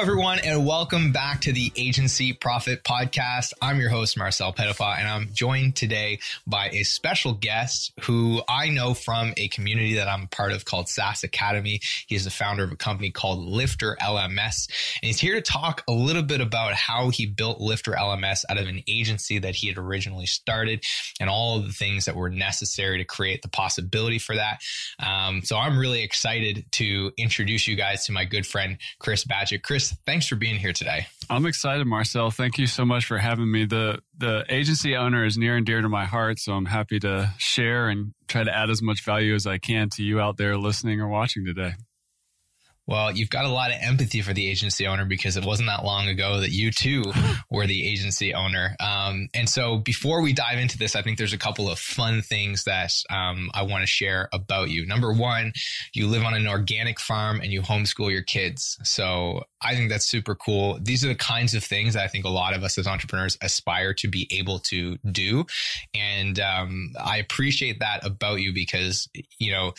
Everyone, and welcome back to the Agency Profit Podcast. I'm your host, Marcel Petitpas, and I'm joined today by a special guest who I know from a community that I'm part of called SaaS Academy. He is the founder of a company called Lifter LMS, and he's here to talk a little bit about how he built Lifter LMS out of an agency that he had originally started and all of the things that were necessary to create the possibility for that. Um, so I'm really excited to introduce you guys to my good friend, Chris Badgett. Chris, thanks for being here today. I'm excited, Marcel. Thank you so much for having me. The the agency owner is near and dear to my heart, so I'm happy to share and try to add as much value as I can to you out there listening or watching today. Well, you've got a lot of empathy for the agency owner because it wasn't that long ago that you too were the agency owner. Um, and so before we dive into this, I think there's a couple of fun things that um, I want to share about you. Number one, you live on an organic farm and you homeschool your kids. So I think that's super cool. These are the kinds of things that I think a lot of us as entrepreneurs aspire to be able to do. And um, I appreciate that about you because, you know,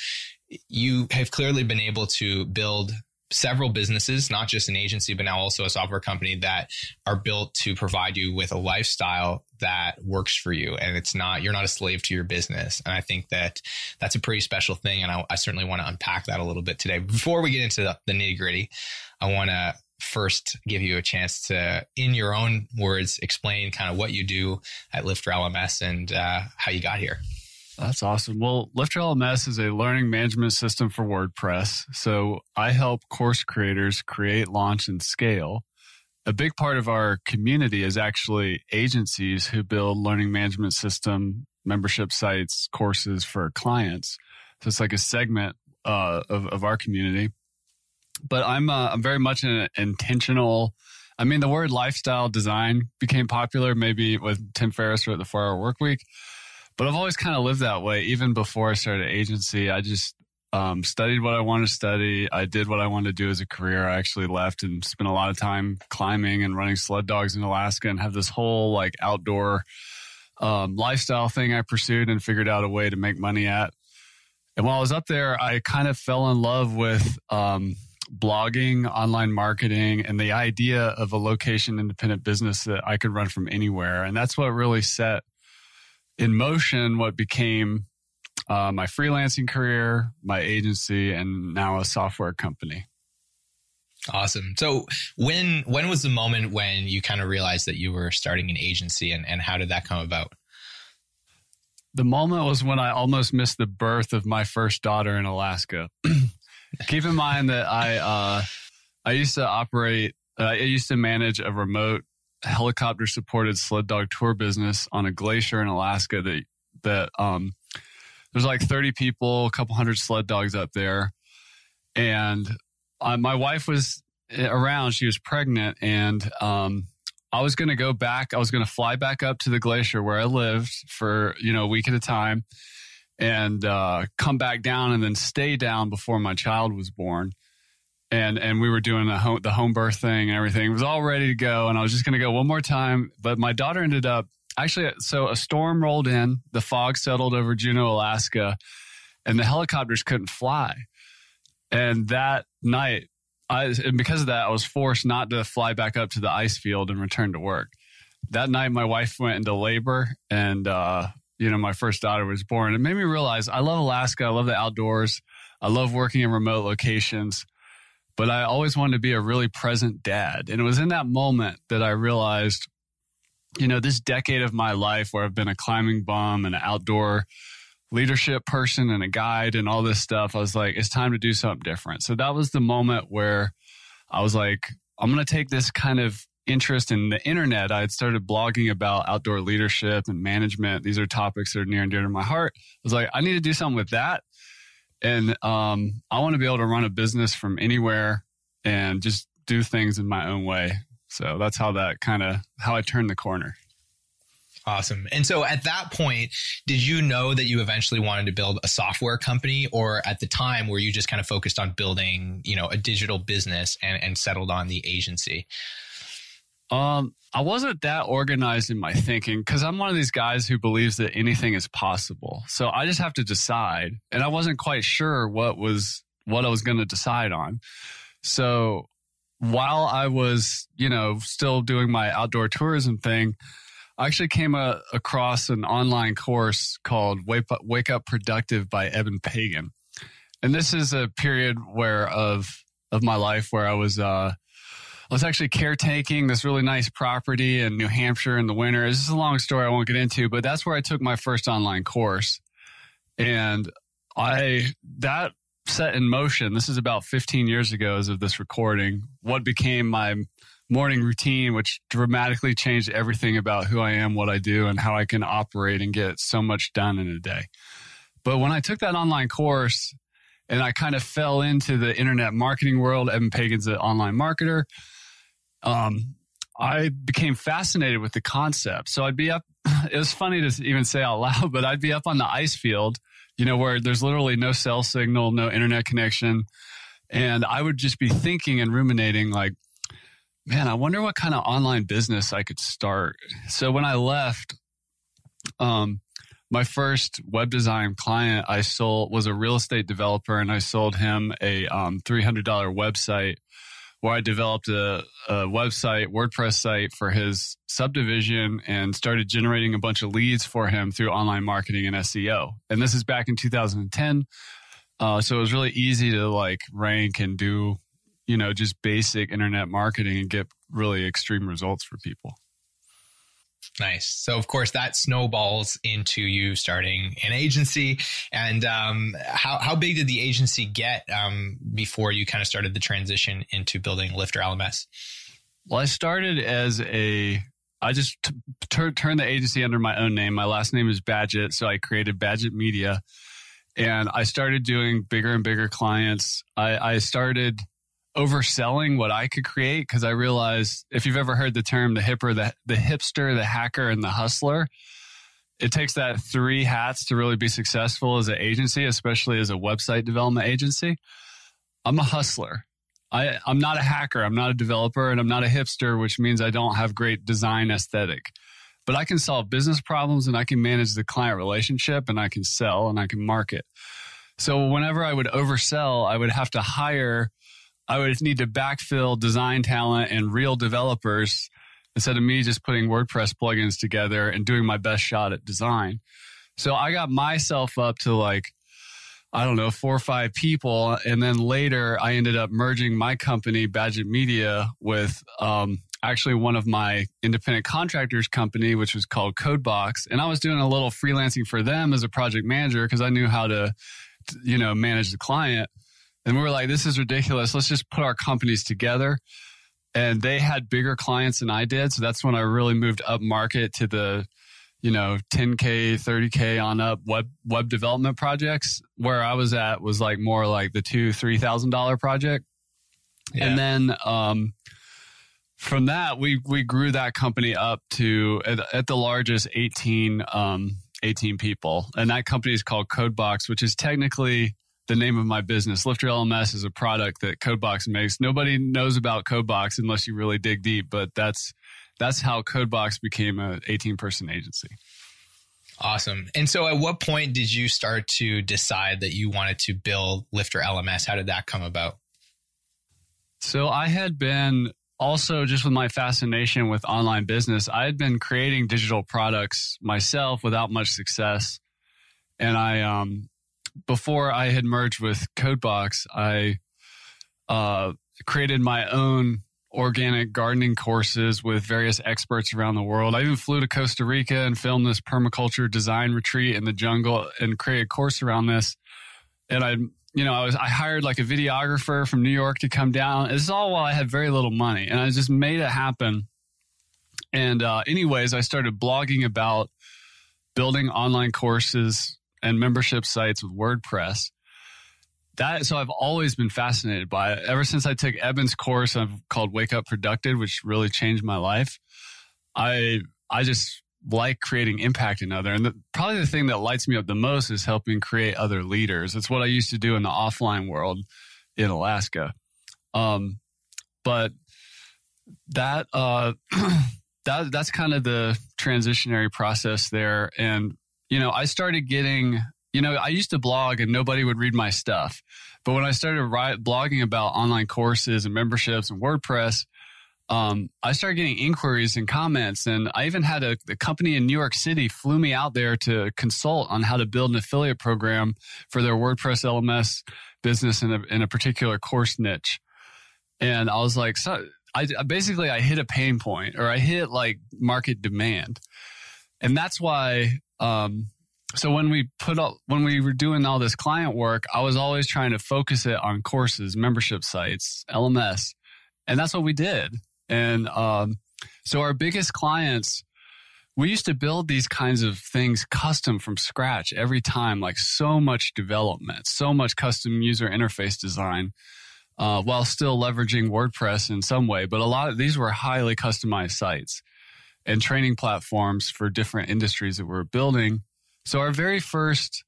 you have clearly been able to build several businesses, not just an agency, but now also a software company that are built to provide you with a lifestyle that works for you. And it's not, you're not a slave to your business. And I think that that's a pretty special thing. And I, I certainly want to unpack that a little bit today. Before we get into the, the nitty gritty, I want to first give you a chance to, in your own words, explain kind of what you do at Lifter LMS and uh, how you got here. That's awesome. Well, Lifter LMS is a learning management system for WordPress. So I help course creators create, launch, and scale. A big part of our community is actually agencies who build learning management system, membership sites, courses for clients. So it's like a segment uh, of, of our community. But I'm uh, I'm very much an intentional. I mean, the word lifestyle design became popular maybe with Tim Ferriss wrote the Four Hour Work Week but I've always kind of lived that way. Even before I started agency, I just um, studied what I wanted to study. I did what I wanted to do as a career. I actually left and spent a lot of time climbing and running sled dogs in Alaska and have this whole like outdoor um, lifestyle thing I pursued and figured out a way to make money at. And while I was up there, I kind of fell in love with um, blogging, online marketing, and the idea of a location independent business that I could run from anywhere. And that's what really set in motion what became uh, my freelancing career, my agency, and now a software company. Awesome. So when when was the moment when you kind of realized that you were starting an agency and, and how did that come about? The moment was when I almost missed the birth of my first daughter in Alaska. Keep in mind that I uh, I used to operate uh, I used to manage a remote helicopter supported sled dog tour business on a glacier in Alaska that that um there's like 30 people, a couple hundred sled dogs up there. And uh, my wife was around, she was pregnant and um I was going to go back, I was going to fly back up to the glacier where I lived for, you know, a week at a time and uh come back down and then stay down before my child was born and and we were doing the home, the home birth thing and everything. It was all ready to go, and I was just going to go one more time. But my daughter ended up actually. So a storm rolled in, the fog settled over Juneau, Alaska, and the helicopters couldn't fly. And that night, I and because of that, I was forced not to fly back up to the ice field and return to work. That night, my wife went into labor, and uh, you know, my first daughter was born. It made me realize I love Alaska. I love the outdoors. I love working in remote locations but I always wanted to be a really present dad. And it was in that moment that I realized, you know, this decade of my life where I've been a climbing bum and an outdoor leadership person and a guide and all this stuff, I was like, it's time to do something different. So that was the moment where I was like, I'm going to take this kind of interest in the internet. I had started blogging about outdoor leadership and management. These are topics that are near and dear to my heart. I was like, I need to do something with that. And um, I want to be able to run a business from anywhere and just do things in my own way. So that's how that kind of how I turned the corner. Awesome. And so at that point, did you know that you eventually wanted to build a software company or at the time were you just kind of focused on building, you know, a digital business and, and settled on the agency? Um, I wasn't that organized in my thinking because I'm one of these guys who believes that anything is possible. So I just have to decide. And I wasn't quite sure what was what I was going to decide on. So while I was, you know, still doing my outdoor tourism thing, I actually came a, across an online course called Wake Up, Wake Up Productive by Eben Pagan. And this is a period where of of my life where I was uh, I was actually caretaking this really nice property in New Hampshire in the winter. This is a long story I won't get into, but that's where I took my first online course. And I that set in motion, this is about 15 years ago as of this recording, what became my morning routine, which dramatically changed everything about who I am, what I do, and how I can operate and get so much done in a day. But when I took that online course and I kind of fell into the internet marketing world, Eben Pagan's an online marketer um, I became fascinated with the concept. So I'd be up. It was funny to even say out loud, but I'd be up on the ice field, you know, where there's literally no cell signal, no internet connection. And I would just be thinking and ruminating, like, man, I wonder what kind of online business I could start. So when I left, um, my first web design client I sold was a real estate developer, and I sold him a um, $300 website where I developed a, a, website, WordPress site for his subdivision and started generating a bunch of leads for him through online marketing and SEO. And this is back in 2010. Uh, so it was really easy to like rank and do, you know, just basic internet marketing and get really extreme results for people. Nice. So, of course, that snowballs into you starting an agency. And um, how how big did the agency get um, before you kind of started the transition into building Lifter LMS? Well, I started as a I just t- t- turned the agency under my own name. My last name is Badgett, so I created Badgett Media, and I started doing bigger and bigger clients. I, I started overselling what I could create because I realized if you've ever heard the term the hipper, the, the hipster, the hacker, and the hustler, it takes that three hats to really be successful as an agency, especially as a website development agency. I'm a hustler. I, I'm not a hacker. I'm not a developer and I'm not a hipster, which means I don't have great design aesthetic. But I can solve business problems and I can manage the client relationship and I can sell and I can market. So whenever I would oversell, I would have to hire I would need to backfill design talent and real developers instead of me just putting WordPress plugins together and doing my best shot at design. So I got myself up to like, I don't know, four or five people. And then later I ended up merging my company, Badgett Media, with um, actually one of my independent contractors company, which was called Codebox. And I was doing a little freelancing for them as a project manager because I knew how to, you know, manage the client. And we were like, this is ridiculous. Let's just put our companies together. And they had bigger clients than I did. So that's when I really moved up market to the, you know, 10K, 30K on up web web development projects. Where I was at was like more like the two, three thousand dollar project. Yeah. And then um from that we we grew that company up to at, at the largest 18 um 18 people. And that company is called Codebox, which is technically the name of my business. Lifter LMS is a product that Codebox makes. Nobody knows about Codebox unless you really dig deep, but that's that's how Codebox became an 18 person agency. Awesome. And so at what point did you start to decide that you wanted to build Lifter LMS? How did that come about? So I had been also just with my fascination with online business, I had been creating digital products myself without much success. And I um before I had merged with Codebox, I uh, created my own organic gardening courses with various experts around the world. I even flew to Costa Rica and filmed this permaculture design retreat in the jungle and created a course around this. And I, you know, I was I hired like a videographer from New York to come down. This is all while I had very little money, and I just made it happen. And uh, anyways, I started blogging about building online courses and membership sites with WordPress. That so I've always been fascinated by it. Ever since I took Eben's course I've called Wake Up Productive, which really changed my life. I I just like creating impact in other and the, probably the thing that lights me up the most is helping create other leaders. It's what I used to do in the offline world in Alaska. Um, but that uh that that's kind of the transitionary process there. And you know, I started getting, you know, I used to blog and nobody would read my stuff, but when I started write, blogging about online courses and memberships and WordPress, um, I started getting inquiries and comments, and I even had a, a, company in New York City flew me out there to consult on how to build an affiliate program for their WordPress LMS business in a, in a particular course niche. And I was like, so I basically I hit a pain point or I hit like market demand. And that's why um so when we put up when we were doing all this client work, I was always trying to focus it on courses, membership sites, LMS. And that's what we did. And um so our biggest clients we used to build these kinds of things custom from scratch every time, like so much development, so much custom user interface design uh, while still leveraging WordPress in some way. But a lot of these were highly customized sites and training platforms for different industries that we're building. So our very first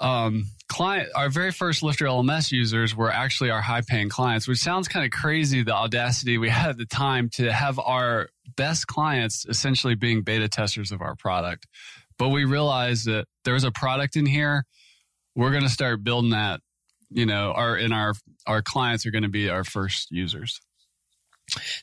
um, client, our very first Lifter LMS users were actually our high paying clients, which sounds kind of crazy. The audacity we had at the time to have our best clients essentially being beta testers of our product. But we realized that there was a product in here. We're going to start building that you know, our in our our clients are going to be our first users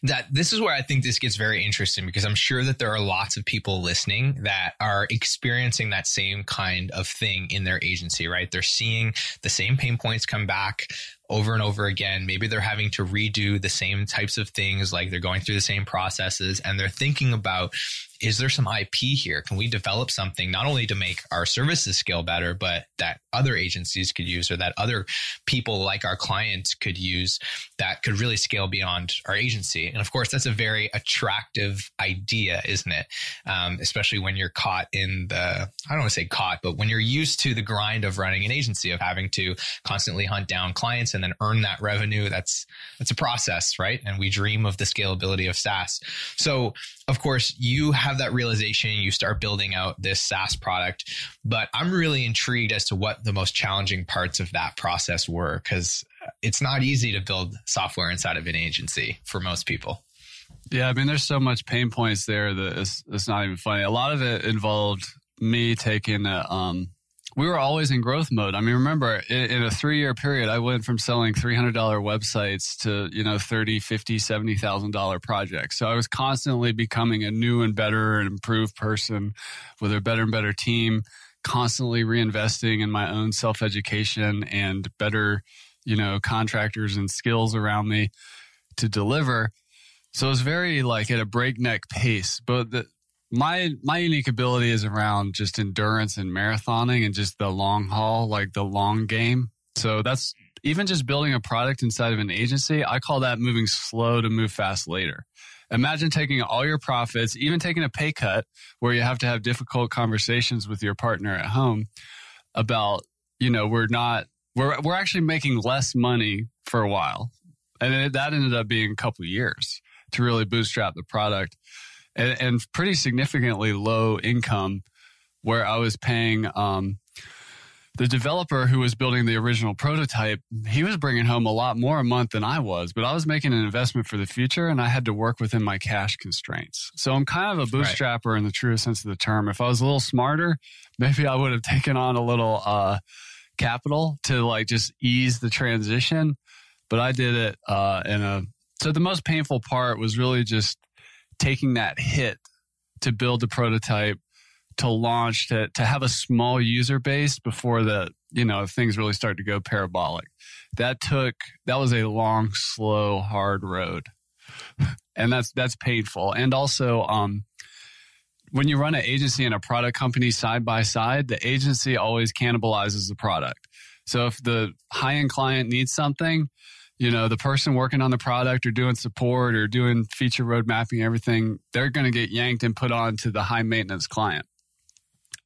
that this is where I think this gets very interesting because I'm sure that there are lots of people listening that are experiencing that same kind of thing in their agency, right? They're seeing the same pain points come back over and over again. Maybe they're having to redo the same types of things, like they're going through the same processes and they're thinking about is there some IP here? Can we develop something not only to make our services scale better, but that other agencies could use or that other people like our clients could use that could really scale beyond our agency? And of course, that's a very attractive idea, isn't it? Um, especially when you're caught in the, I don't want to say caught, but when you're used to the grind of running an agency, of having to constantly hunt down clients and then earn that revenue. That's, that's a process, right? And we dream of the scalability of SaaS. So of course, you have that realization, you start building out this SaaS product. But I'm really intrigued as to what the most challenging parts of that process were, because it's not easy to build software inside of an agency for most people. Yeah, I mean, there's so much pain points there that it's, it's not even funny. A lot of it involved me taking a, um, we were always in growth mode. I mean, remember in, in a three year period, I went from selling $300 websites to, you know, 30, 50, $70,000 projects. So I was constantly becoming a new and better and improved person with a better and better team, constantly reinvesting in my own self education and better, you know, contractors and skills around me to deliver. So it was very like at a breakneck pace. But the, my my unique ability is around just endurance and marathoning and just the long haul, like the long game. So that's even just building a product inside of an agency. I call that moving slow to move fast later. Imagine taking all your profits, even taking a pay cut where you have to have difficult conversations with your partner at home about, you know, we're not we're we're actually making less money for a while. And it, that ended up being a couple years to really bootstrap the product and, and pretty significantly low income where I was paying um, the developer who was building the original prototype, he was bringing home a lot more a month than I was, but I was making an investment for the future and I had to work within my cash constraints. So I'm kind of a bootstrapper right. in the truest sense of the term. If I was a little smarter, maybe I would have taken on a little uh, capital to like just ease the transition, but I did it uh, in a. So the most painful part was really just taking that hit to build a prototype to launch to to have a small user base before the you know things really start to go parabolic. That took that was a long slow hard road. And that's that's painful. And also um when you run an agency and a product company side by side the agency always cannibalizes the product. So if the high end client needs something you know, the person working on the product or doing support or doing feature road mapping, everything, they're going to get yanked and put on to the high maintenance client.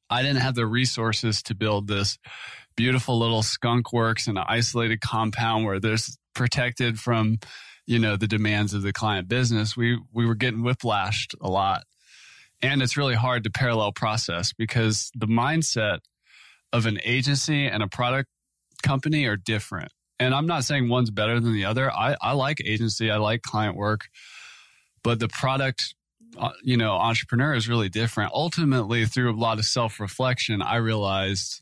I didn't have the resources to build this beautiful little skunk works in an isolated compound where there's protected from, you know, the demands of the client business. We we were getting whiplashed a lot. And it's really hard to parallel process because the mindset of an agency and a product company are different. And I'm not saying one's better than the other. I, I like agency, I like client work, but the product, uh, you know, entrepreneur is really different. Ultimately, through a lot of self reflection, I realized,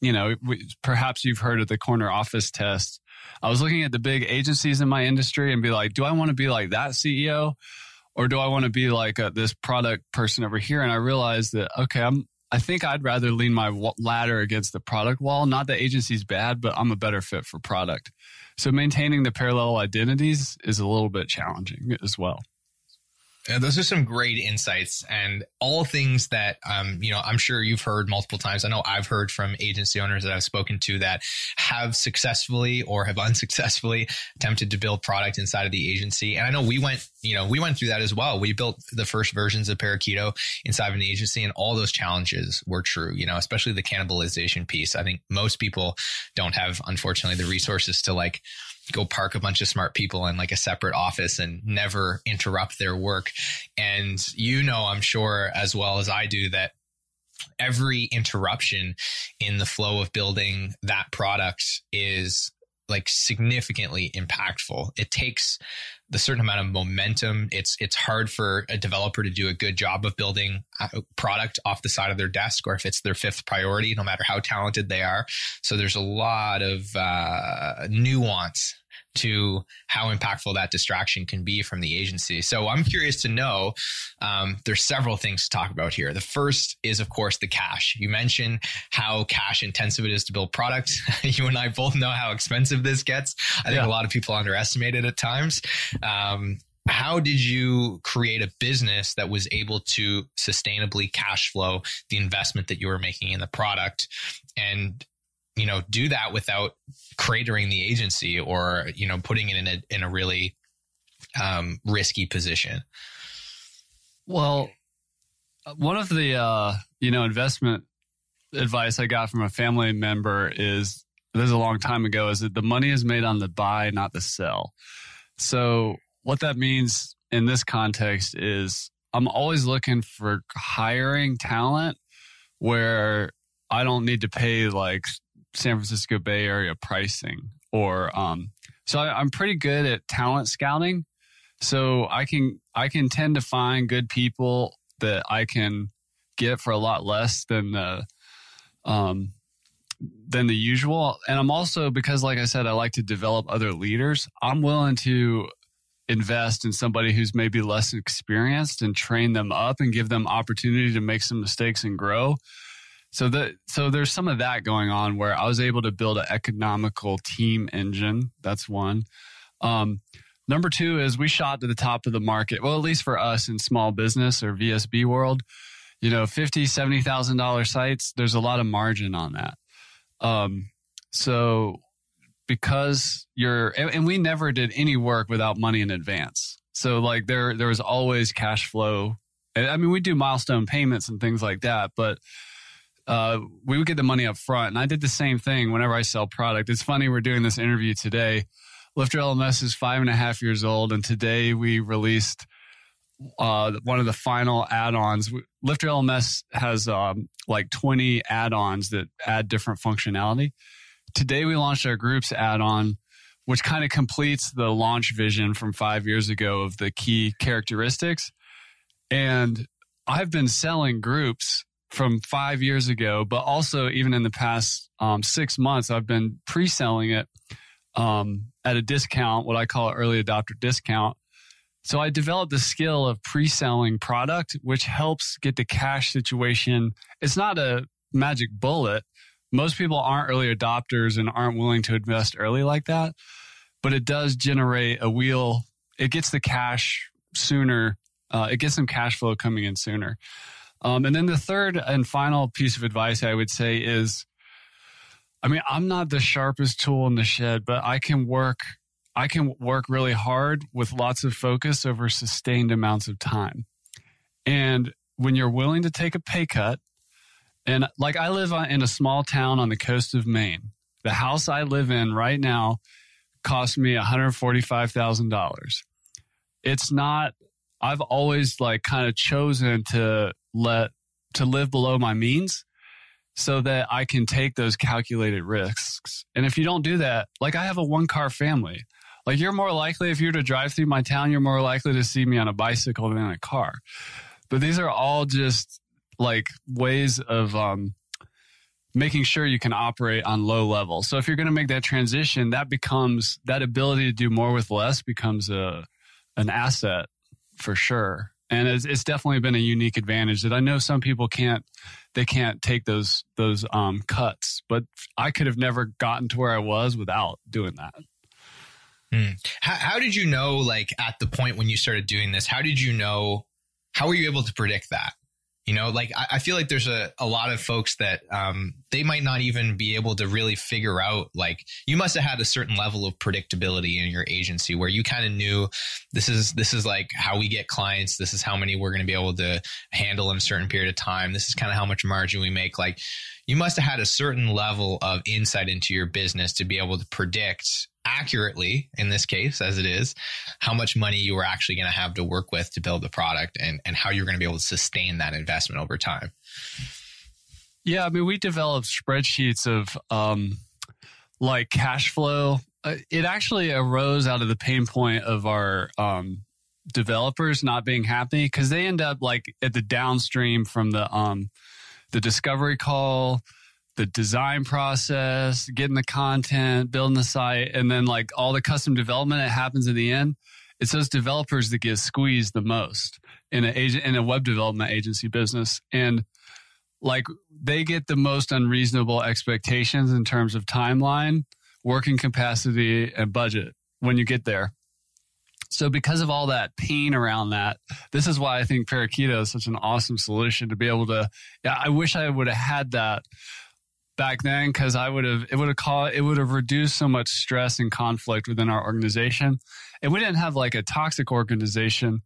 you know, perhaps you've heard of the corner office test. I was looking at the big agencies in my industry and be like, do I want to be like that CEO? Or do I want to be like a, this product person over here? And I realized that, okay, I'm, I think I'd rather lean my ladder against the product wall. Not that agency's bad, but I'm a better fit for product. So maintaining the parallel identities is a little bit challenging as well. Uh, those are some great insights and all things that um, you know i'm sure you've heard multiple times. I know i've heard from agency owners that i've spoken to that have successfully or have unsuccessfully attempted to build product inside of the agency. And i know we went you know we went through that as well. We built the first versions of parakeeto inside of an agency and all those challenges were true you know especially the cannibalization piece. I think most people don't have unfortunately the resources to like go park a bunch of smart people in like a separate office and never interrupt their work. And you know, I'm sure as well as I do that every interruption in the flow of building that product is like significantly impactful. It takes the certain amount of momentum. It's it's hard for a developer to do a good job of building a product off the side of their desk, or if it's their fifth priority, no matter how talented they are. So there's a lot of uh, nuance to how impactful that distraction can be from the agency. So I'm curious to know. Um, there's several things to talk about here. The first is, of course, the cash. You mentioned how cash intensive it is to build products. you and I both know how expensive this gets. I think yeah. a lot of people underestimate it at times. Um, how did you create a business that was able to sustainably cash flow the investment that you were making in the product and you know do that without cratering the agency or you know putting it in a in a really um, risky position. Well one of the uh, you know investment advice i got from a family member is this is a long time ago is that the money is made on the buy not the sell. So what that means in this context is i'm always looking for hiring talent where I don't need to pay like San Francisco Bay Area pricing or um, so I, I'm pretty good at talent scouting. So I can I can tend to find good people that I can get for a lot less than the um than the usual. And I'm also because like I said, I like to develop other leaders. I'm willing to invest in somebody who's maybe less experienced and train them up and give them opportunity to make some mistakes and grow so the so there's some of that going on where I was able to build an economical team engine. That's one. Um, number two is we shot to the top of the market. Well, at least for us in small business or VSB world, you know, fifty, seventy thousand dollar sites. There's a lot of margin on that. Um, so because you're and, and we never did any work without money in advance. So like there there was always cash flow. I mean, we do milestone payments and things like that, but uh, we would get the money up front. And I did the same thing whenever I sell product. It's funny, we're doing this interview today. Lifter LMS is five and a half years old, and today we released uh, one of the final add-ons. Lifter LMS has um, like 20 add-ons that add different functionality. Today we launched our groups add-on, which kind of completes the launch vision from five years ago of the key characteristics. And I've been selling groups from five years ago, but also even in the past um, six months, I've been pre selling it um, at a discount, what I call an early adopter discount. So I developed the skill of pre selling product, which helps get the cash situation. It's not a magic bullet. Most people aren't early adopters and aren't willing to invest early like that, but it does generate a wheel. It gets the cash sooner. Uh, it gets some cash flow coming in sooner. Um, and then the third and final piece of advice I would say is I mean, I'm not the sharpest tool in the shed, but I can work I can work really hard with lots of focus over sustained amounts of time. And when you're willing to take a pay cut, and like I live in a small town on the coast of Maine, the house I live in right now cost me $145,000. It's not, I've always like kind of chosen to let, to live below my means so that I can take those calculated risks. And if you don't do that, like I have a one car family. Like you're more likely if you're to drive through my town, you're more likely to see me on a bicycle than a car. But these are all just like ways of um, making sure you can operate on low level. So if you're going to make that transition, that becomes that ability to do more with less becomes a an asset for sure. And it's, it's definitely been a unique advantage that I know some people can't they can't take those those um, cuts, but I could have never gotten to where I was without doing that. Hmm. How, how did you know, like at the point when you started doing this, how did you know? How were you able to predict that? You know, like I, I, feel like there's a, a lot of folks that um, they might not even be able to really figure out. Like, you must have had a certain level of predictability in your agency where you kind of knew this is this is like how we get clients. This is how many we're going to be able to handle in a certain period of time. This is kind of how much margin we make. Like, you must have had a certain level of insight into your business to be able to predict accurately in this case as it is how much money you were actually going to have to work with to build the product and and how you're going to be able to sustain that investment over time. Yeah i mean we developed spreadsheets of um like cash flow. Uh, it actually arose out of the pain point of our um developers not being happy because they end up like at the downstream from the um the discovery call the design process, getting the content, building the site, and then like all the custom development that happens at the end. It's those developers that get squeezed the most in a agent in a web development agency business, and like they get the most unreasonable expectations in terms of timeline, working capacity, and budget when you get there. So because of all that pain around that, this is why I think Parakeeto is such an awesome solution to be able to. Yeah, I wish I would have had that back then because I would have it would have called it would have reduced so much stress and conflict within our organization. And we didn't have like a toxic organization.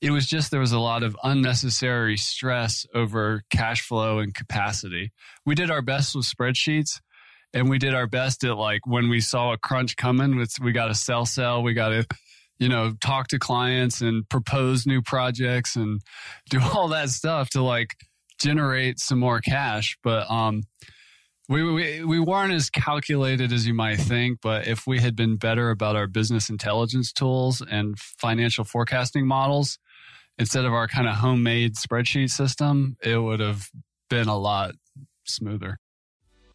It was just there was a lot of unnecessary stress over cash flow and capacity. We did our best with spreadsheets and we did our best at like when we saw a crunch coming, we got to sell sell, we got to you know, talk to clients and propose new projects and do all that stuff to like generate some more cash. But um we, we we weren't as calculated as you might think, but if we had been better about our business intelligence tools and financial forecasting models instead of our kind of homemade spreadsheet system, it would have been a lot smoother.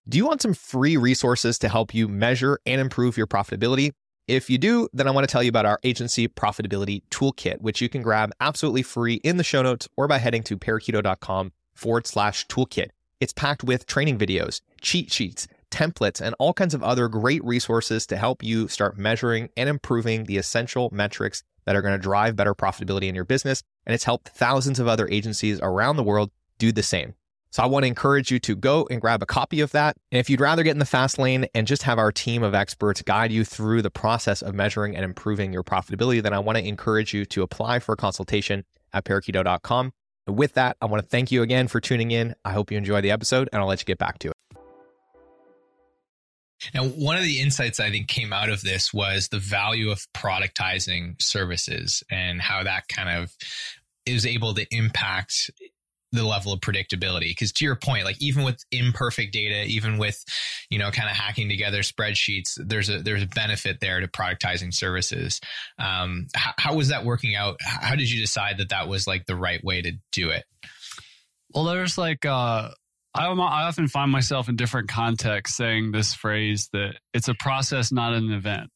Do you want some free resources to help you measure and improve your profitability? If you do, then I want to tell you about our agency profitability toolkit, which you can grab absolutely free in the show notes or by heading to parakeeto.com forward slash toolkit. It's packed with training videos, cheat sheets, templates, and all kinds of other great resources to help you start measuring and improving the essential metrics that are going to drive better profitability in your business. And it's helped thousands of other agencies around the world do the same. So I want to encourage you to go and grab a copy of that. And if you'd rather get in the fast lane and just have our team of experts guide you through the process of measuring and improving your profitability, then I want to encourage you to apply for a consultation at parakeeto.com. With that, I want to thank you again for tuning in. I hope you enjoy the episode, and I'll let you get back to it. Now, one of the insights I think came out of this was the value of productizing services and how that kind of is able to impact the level of predictability. Because to your point like even with imperfect data even with you know kind of hacking together spreadsheets there's a there's a benefit there to productizing services. Um, how, how was that working out? How did you decide that that was like the right way to do it? Well there's like uh I, I often find myself in different contexts saying this phrase that it's a process not an event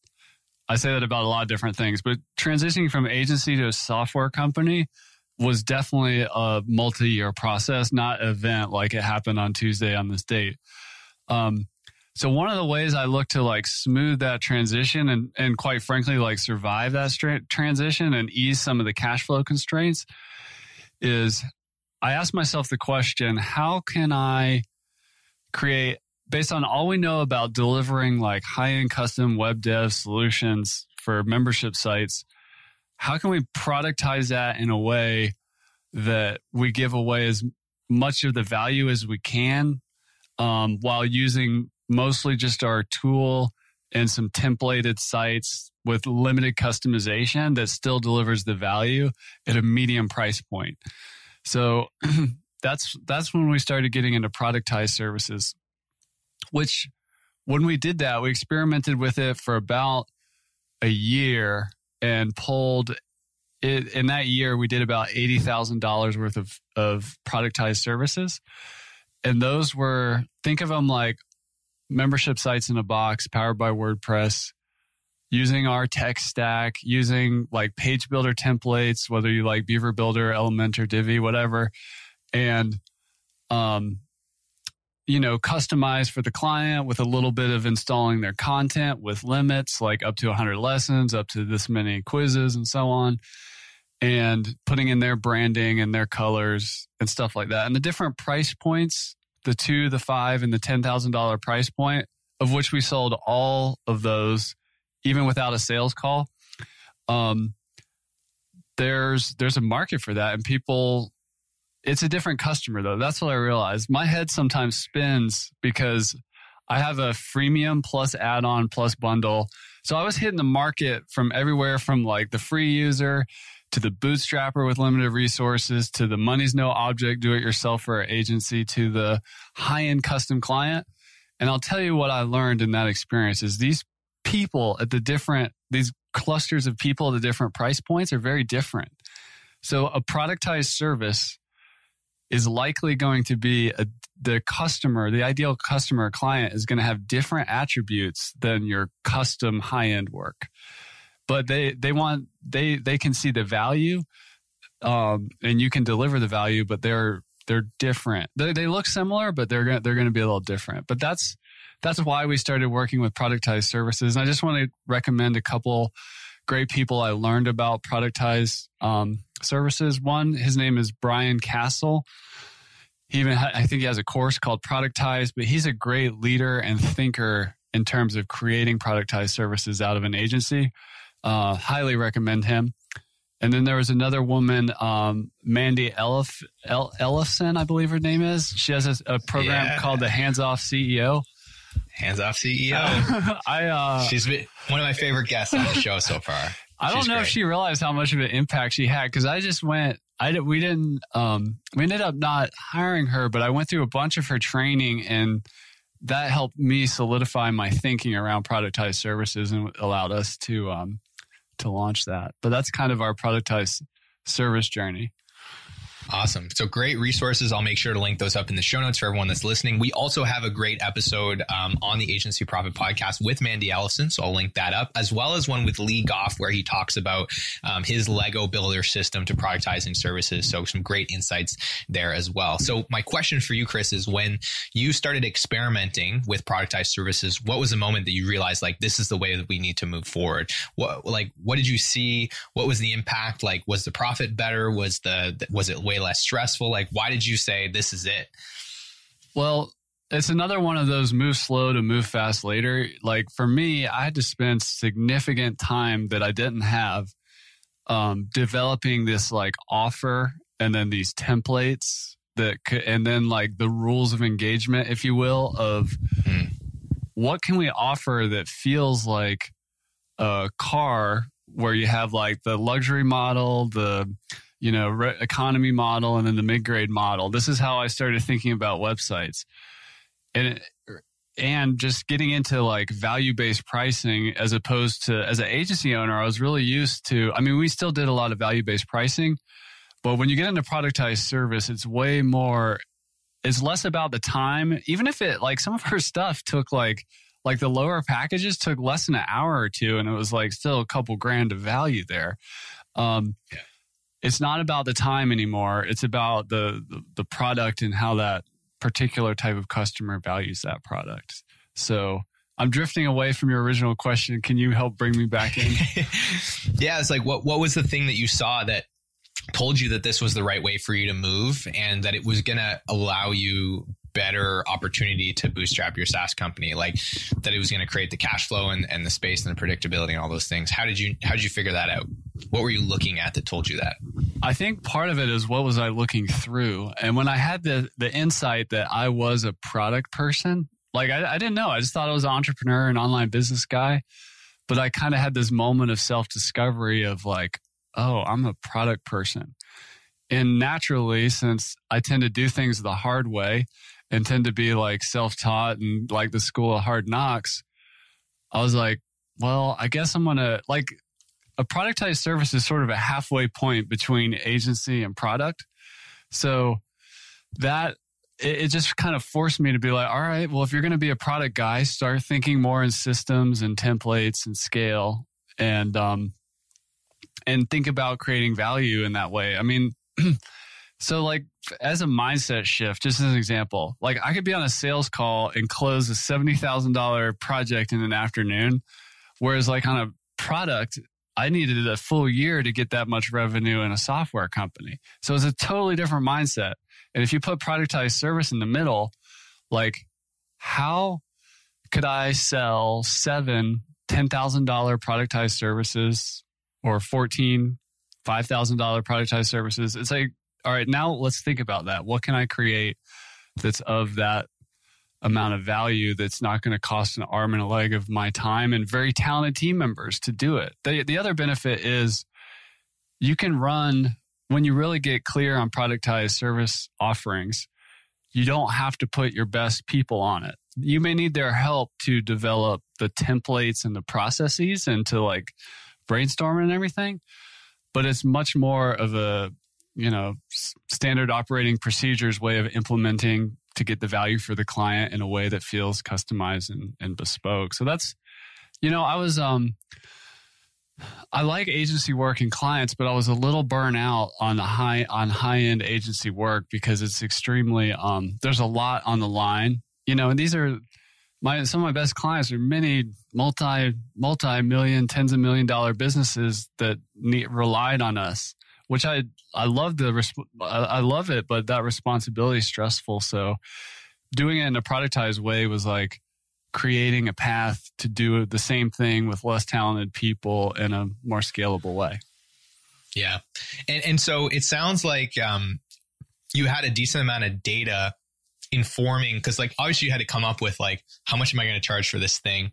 i say that about a lot of different things but transitioning from agency to a software company was definitely a multi-year process, not event like it happened on Tuesday on this date. Um, so one of the ways I look to like smooth that transition and and quite frankly like survive that transition and ease some of the cash flow constraints is I ask myself the question, how can I create based on all we know about delivering like high end custom web dev solutions for membership sites, how can we productize that in a way that we give away as much of the value as we can um, while using mostly just our tool and some templated sites with limited customization that still delivers the value at a medium price point. So that's that's when we started getting into productized services, which when we did that, we experimented with it for about a year and pulled it in that year we did about $80,000 worth of of productized services. And those were think of them like membership sites in a box powered by WordPress using our tech stack, using like page builder templates, whether you like Beaver Builder, Elementor, Divi, whatever, and um, you know, customize for the client with a little bit of installing their content with limits like up to 100 lessons, up to this many quizzes, and so on, and putting in their branding and their colors and stuff like that. And the different price points the two, the five, and the $10,000 price point, of which we sold all of those even without a sales call. Um, there's there's a market for that, and people. It's a different customer though. That's what I realized. My head sometimes spins because I have a freemium plus add-on plus bundle. So I was hitting the market from everywhere from like the free user to the bootstrapper with limited resources to the money's no object do it yourself for agency to the high end custom client. And I'll tell you what I learned in that experience is these people at the different, these clusters of people at the different price points are very different. So a productized service is likely going to be a, the customer, the ideal customer client is going to have different attributes than your custom high end work. But they, they want, they, they can see the value, um, and you can deliver the value, but they're, they're different. They, they look similar, but they're going they're going to be a little different. But that's, that's why we started working with productized services. And I just want to recommend a couple great people I learned about productized um, services. One, his name is Brian Casel. He even, ha- I think he has a course called Productized, but he's a great leader and thinker in terms of creating productized services out of an agency. Uh, highly recommend him. And then there was another woman, um, Mandy Elif, El- Ellison, I believe her name is. She has a, a program yeah. called the Hands Off CEO. Hands off CEO. I uh, she's been one of my favorite guests on the show so far. I don't know great. if she realized how much of an impact she had because I just went. I did, we didn't. Um, we ended up not hiring her, but I went through a bunch of her training, and that helped me solidify my thinking around productized services and allowed us to um, to launch that. But that's kind of our productized service journey. Awesome. So great resources. I'll make sure to link those up in the show notes for everyone that's listening. We also have a great episode um, on the Agency Profit podcast with Mandy Ellison. So I'll link that up, as well as one with Lee Goff, where he talks about um, his Lego builder system to productizing services. So some great insights there as well. So my question for you, Chris, is when you started experimenting with productized services, what was the moment that you realized like this is the way that we need to move forward? What like what did you see? What was the impact? Like was the profit better? Was the was it way less stressful? Like, why did you say this is it? Well, it's another one of those move slow to move fast later. Like for me, I had to spend significant time that I didn't have um, developing this like offer and then these templates that could, and then like the rules of engagement, if you will, of mm. what can we offer that feels like a car where you have like the luxury model, the you know, re- economy model and then the mid grade model. This is how I started thinking about websites. And and just getting into like value based pricing as opposed to as an agency owner, I was really used to. I mean, we still did a lot of value based pricing, but when you get into productized service, it's way more. It's less about the time, even if it like some of her stuff took like like the lower packages took less than an hour or two, and it was like still a couple grand of value there. Um, it's not about the time anymore. It's about the, the, the product and how that particular type of customer values that product. So I'm drifting away from your original question. Can you help bring me back in? yeah, it's like what what was the thing that you saw that told you that this was the right way for you to move and that it was going to allow you better opportunity to bootstrap your SaaS company, like that it was going to create the cash flow and, and the space and the predictability and all those things. How did you how did you figure that out? What were you looking at that told you that? I think part of it is what was I looking through, and when I had the the insight that I was a product person, like I, I didn't know, I just thought I was an entrepreneur, an online business guy, but I kind of had this moment of self discovery of like, oh, I'm a product person. And naturally, since I tend to do things the hard way and tend to be like self taught and like the school of hard knocks, I was like, well, I guess I'm to like a productized service is sort of a halfway point between agency and product. So that it, it just kind of forced me to be like, all right, well, if you're to be a product guy, start thinking more in systems and templates and scale and, um, and think about creating value in that way. I mean, so like as a mindset shift, just as an example, like I could be on a sales call and close a $70,000 project in an afternoon. Whereas like on a product, I needed a full year to get that much revenue in a software company. So it's a totally different mindset. And if you put productized service in the middle, like how could I sell seven $10,000 productized services or 14 $5,000 productized services? It's like, all right, now let's think about that. What can I create that's of that amount of value that's not going to cost an arm and a leg of my time and very talented team members to do it? The, the other benefit is you can run when you really get clear on productized service offerings, you don't have to put your best people on it. You may need their help to develop the templates and the processes and to like brainstorm and everything, but it's much more of a, you know, standard operating procedures way of implementing to get the value for the client in a way that feels customized and, and bespoke. So that's, you know, I was, um, I like agency work and clients, but I was a little burnt out on the high on high end agency work because it's extremely um, there's a lot on the line. You know, and these are my some of my best clients are many multi multi million tens of million dollar businesses that need, relied on us, which I I love the I love it, but that responsibility is stressful. So doing it in a productized way was like creating a path to do the same thing with less talented people in a more scalable way. Yeah. And, and so it sounds like um, you had a decent amount of data informing, because like obviously you had to come up with like, how much am I going to charge for this thing?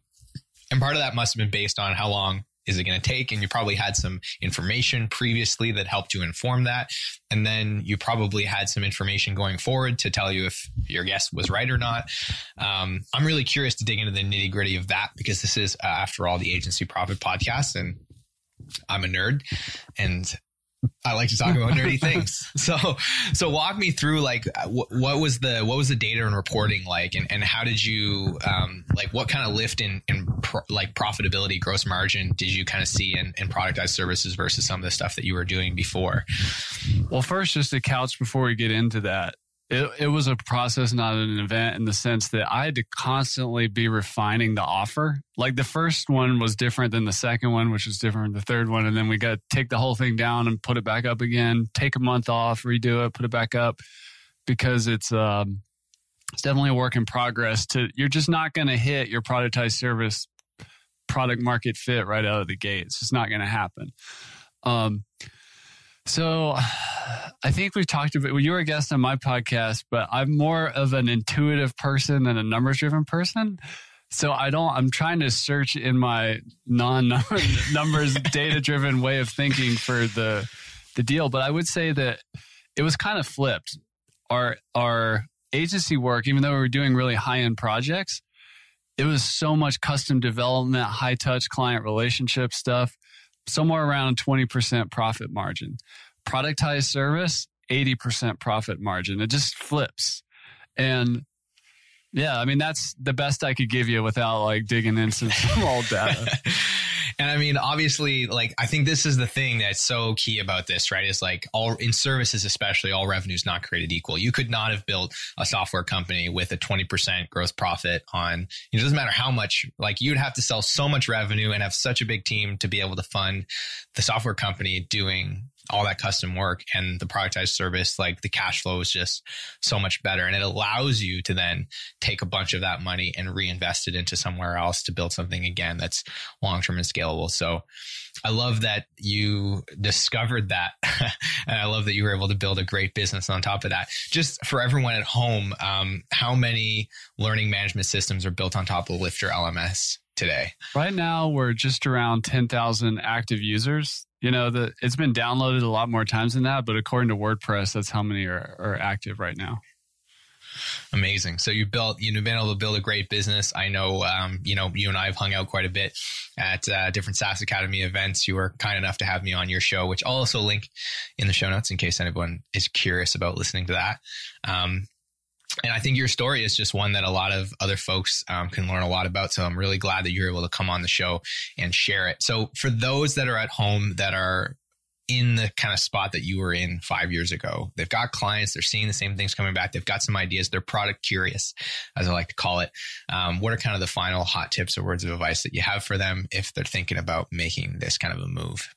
And part of that must have been based on how long is it going to take? And you probably had some information previously that helped you inform that. And then you probably had some information going forward to tell you if your guess was right or not. Um, I'm really curious to dig into the nitty gritty of that because this is, uh, after all, the Agency Profit podcast. And I'm a nerd and I like to talk about nerdy things. So, so walk me through like what, what, was the what was the data and reporting like, and, and how did you um, like what kind of lift in in pro, like profitability, gross margin did you kind of see in, in productized services versus some of the stuff that you were doing before? Well, first, just to couch before we get into that it, it was a process, not an event, in the sense that I had to constantly be refining the offer. Like the first one was different than the second one, which was different than the third one. And then we got to take the whole thing down and put it back up again, take a month off, redo it, put it back up because it's, um, it's definitely a work in progress to, you're just not going to hit your productized service product market fit right out of the gate. It's just not going to happen. Um, so I think we've talked about, well, you were a guest on my podcast, but I'm more of an intuitive person than a numbers driven person. So I don't, I'm trying to search in my non numbers data driven way of thinking for the, the deal. But I would say that it was kind of flipped. Our, our agency work, even though we were doing really high end projects, it was so much custom development, high touch client relationship stuff somewhere around 20% profit margin. Productized service, 80% profit margin. It just flips. And yeah, I mean, that's the best I could give you without like digging into some old data. And I mean, obviously, like, I think this is the thing that's so key about this, right? Is like all in services, especially all revenue is not created equal. You could not have built a software company with a 20% gross profit on, it doesn't matter how much, like, you'd have to sell so much revenue and have such a big team to be able to fund the software company doing all that custom work and the productized service, like the cash flow is just so much better. And it allows you to then take a bunch of that money and reinvest it into somewhere else to build something again that's long term and scalable. So I love that you discovered that. and I love that you were able to build a great business on top of that. Just for everyone at home, um, how many learning management systems are built on top of Lifter LMS today? Right now, we're just around 10,000 active users. You know, the, it's been downloaded a lot more times than that, but according to WordPress, that's how many are, are active right now. Amazing. So you built, you've been able to build a great business. I know, um, you know, you and I have hung out quite a bit at uh, different SaaS Academy events. You were kind enough to have me on your show, which I'll also link in the show notes in case anyone is curious about listening to that. Um, and I think your story is just one that a lot of other folks um, can learn a lot about. So I'm really glad that you're able to come on the show and share it. So for those that are at home that are in the kind of spot that you were in five years ago. They've got clients, they're seeing the same things coming back. They've got some ideas. They're product curious, as I like to call it. Um, what are kind of the final hot tips or words of advice that you have for them if they're thinking about making this kind of a move?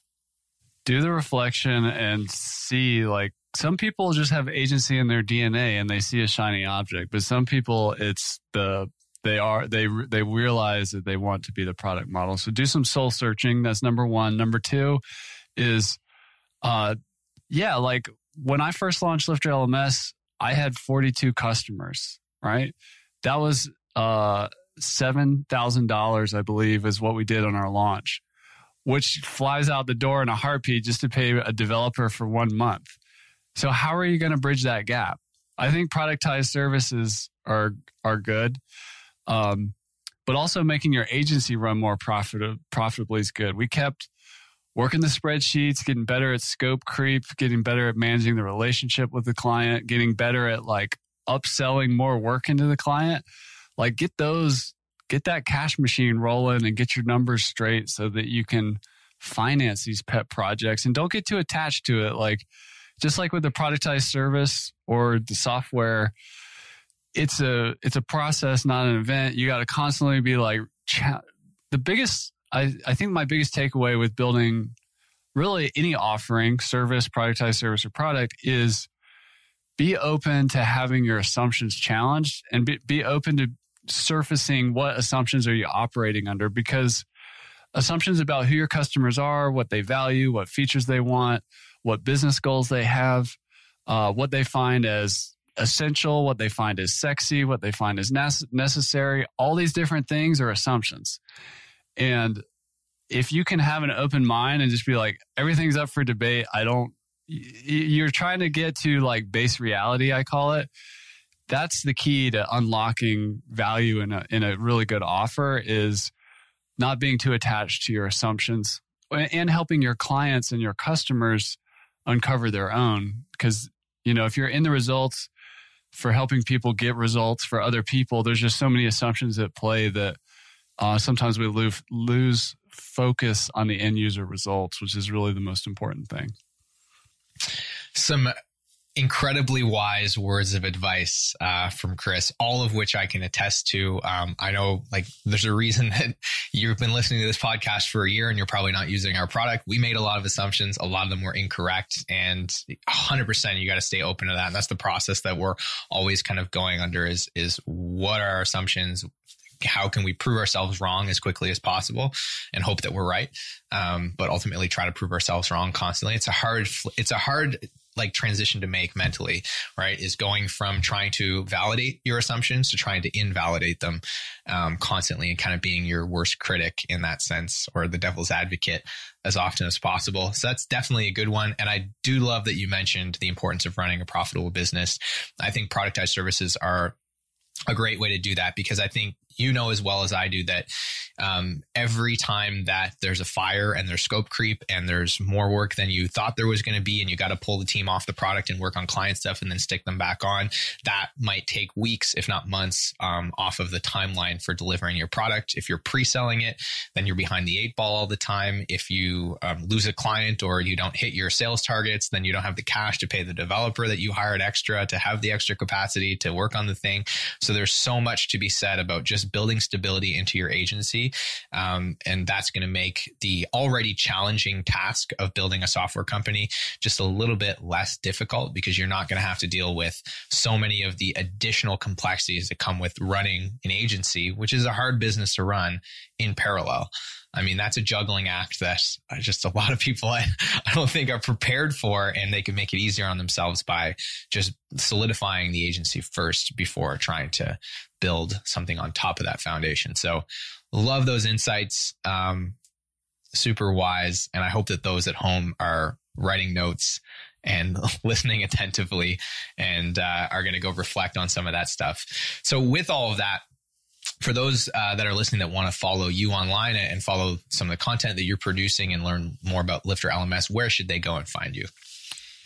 Do the reflection and see like some people just have agency in their DNA and they see a shiny object, but some people it's the they are they they realize that they want to be the product model. So do some soul searching. That's number one. Number two is uh, yeah, like when I first launched Lifter LMS, I had 42 customers, right? That was uh, $7,000, I believe, is what we did on our launch, which flies out the door in a heartbeat just to pay a developer for one month. So, how are you going to bridge that gap? I think productized services are are good, um, but also making your agency run more profit, profitably is good. We kept working the spreadsheets, getting better at scope creep, getting better at managing the relationship with the client, getting better at like upselling more work into the client. Like get those, get that cash machine rolling and get your numbers straight so that you can finance these pet projects and don't get too attached to it. Like just like with the productized service or the software, it's a it's a process, not an event. You got to constantly be like the biggest I, I think my biggest takeaway with building really any offering, service, productized service, or product is be open to having your assumptions challenged and be, be open to surfacing what assumptions are you operating under because assumptions about who your customers are, what they value, what features they want, what business goals they have, uh, what they find as essential, what they find as sexy, what they find as necessary. All these different things are assumptions. And if you can have an open mind and just be like, everything's up for debate, I don't, you're trying to get to like base reality, I call it. That's the key to unlocking value in a, in a really good offer is not being too attached to your assumptions and helping your clients and your customers uncover their own. Because, you know, if you're in the results for helping people get results for other people, there's just so many assumptions at play that uh, sometimes we lose, lose focus on the end user results, which is really the most important thing. Some incredibly wise words of advice uh, from Chris, all of which I can attest to. Um, I know, like, there's a reason that you've been listening to this podcast for a year and you're probably not using our product. We made a lot of assumptions, a lot of them were incorrect, and 100% you got to stay open to that. And that's the process that we're always kind of going under is is what are our assumptions? how can we prove ourselves wrong as quickly as possible and hope that we're right um, but ultimately try to prove ourselves wrong constantly it's a hard it's a hard like transition to make mentally right is going from trying to validate your assumptions to trying to invalidate them um, constantly and kind of being your worst critic in that sense or the devil's advocate as often as possible. So that's definitely a good one. And i do love that you mentioned the importance of running a profitable business. I think productized services are a great way to do that because I think you know as well as I do that um, every time that there's a fire and there's scope creep and there's more work than you thought there was going to be, and you got to pull the team off the product and work on client stuff and then stick them back on, that might take weeks, if not months, um, off of the timeline for delivering your product. If you're pre selling it, then you're behind the eight ball all the time. If you um, lose a client or you don't hit your sales targets, then you don't have the cash to pay the developer that you hired extra to have the extra capacity to work on the thing. So there's so much to be said about just building stability into your agency. Um, and that's going to make the already challenging task of building a software company just a little bit less difficult because you're not going to have to deal with so many of the additional complexities that come with running an agency, which is a hard business to run in parallel. I mean, that's a juggling act that just a lot of people I, I don't think are prepared for, and they can make it easier on themselves by just solidifying the agency first before trying to build something on top of that foundation. So, love those insights. Um, super wise. And I hope that those at home are writing notes and listening attentively and uh, are going to go reflect on some of that stuff. So, with all of that, for those uh, that are listening that want to follow you online and follow some of the content that you're producing and learn more about Lifter LMS, where should they go and find you?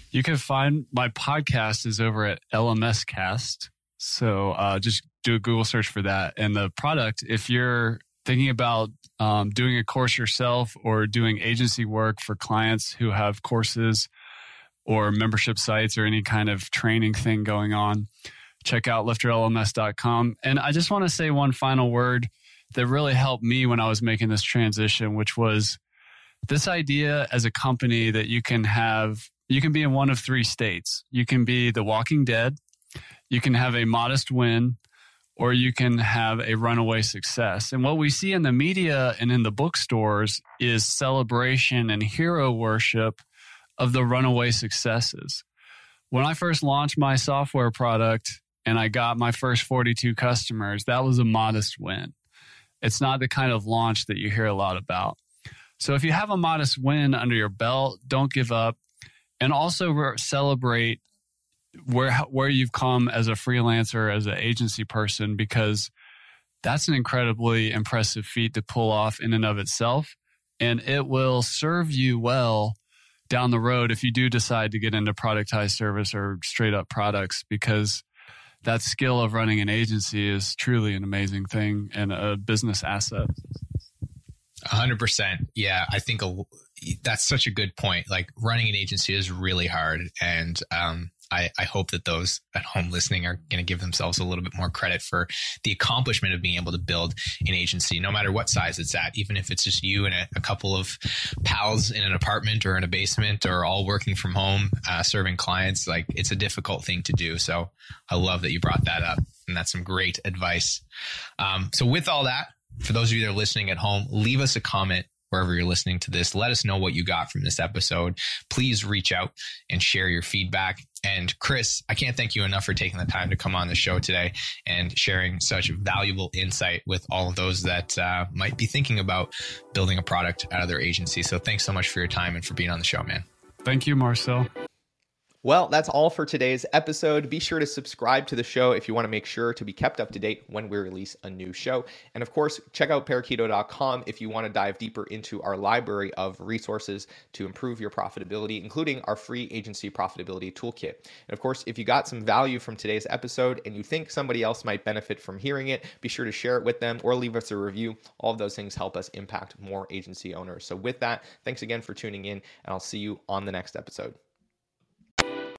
You can find my podcast is over at LMS Cast. So uh, just do a Google search for that. And the product, if you're thinking about um, doing a course yourself or doing agency work for clients who have courses or membership sites or any kind of training thing going on, check out lifterlms.com. And I just want to say one final word that really helped me when I was making this transition, which was this idea as a company that you can have, you can be in one of three states. You can be the walking dead, you can have a modest win, or you can have a runaway success. And what we see in the media and in the bookstores is celebration and hero worship of the runaway successes. When I first launched my software product, and I got my first 42 customers, that was a modest win. It's not the kind of launch that you hear a lot about. So if you have a modest win under your belt, don't give up and also celebrate where where you've come as a freelancer as an agency person because that's an incredibly impressive feat to pull off in and of itself and it will serve you well down the road if you do decide to get into productized service or straight up products because that skill of running an agency is truly an amazing thing and a business asset. 100%. Yeah, I think a, that's such a good point. Like running an agency is really hard. And um, I, I hope that those at home listening are going to give themselves a little bit more credit for the accomplishment of being able to build an agency, no matter what size it's at, even if it's just you and a, a couple of pals in an apartment or in a basement or all working from home, uh, serving clients. Like it's a difficult thing to do. So I love that you brought that up. And that's some great advice. Um, so with all that, for those of you that are listening at home, leave us a comment wherever you're listening to this. Let us know what you got from this episode. Please reach out and share your feedback. And Chris, I can't thank you enough for taking the time to come on the show today and sharing such valuable insight with all of those that uh, might be thinking about building a product out of their agency. So thanks so much for your time and for being on the show, man. Thank you, Marcel. Well, that's all for today's episode. Be sure to subscribe to the show if you want to make sure to be kept up to date when we release a new show. And of course, check out parakeeto.com if you want to dive deeper into our library of resources to improve your profitability, including our free agency profitability toolkit. And of course, if you got some value from today's episode and you think somebody else might benefit from hearing it, be sure to share it with them or leave us a review. All of those things help us impact more agency owners. So, with that, thanks again for tuning in, and I'll see you on the next episode.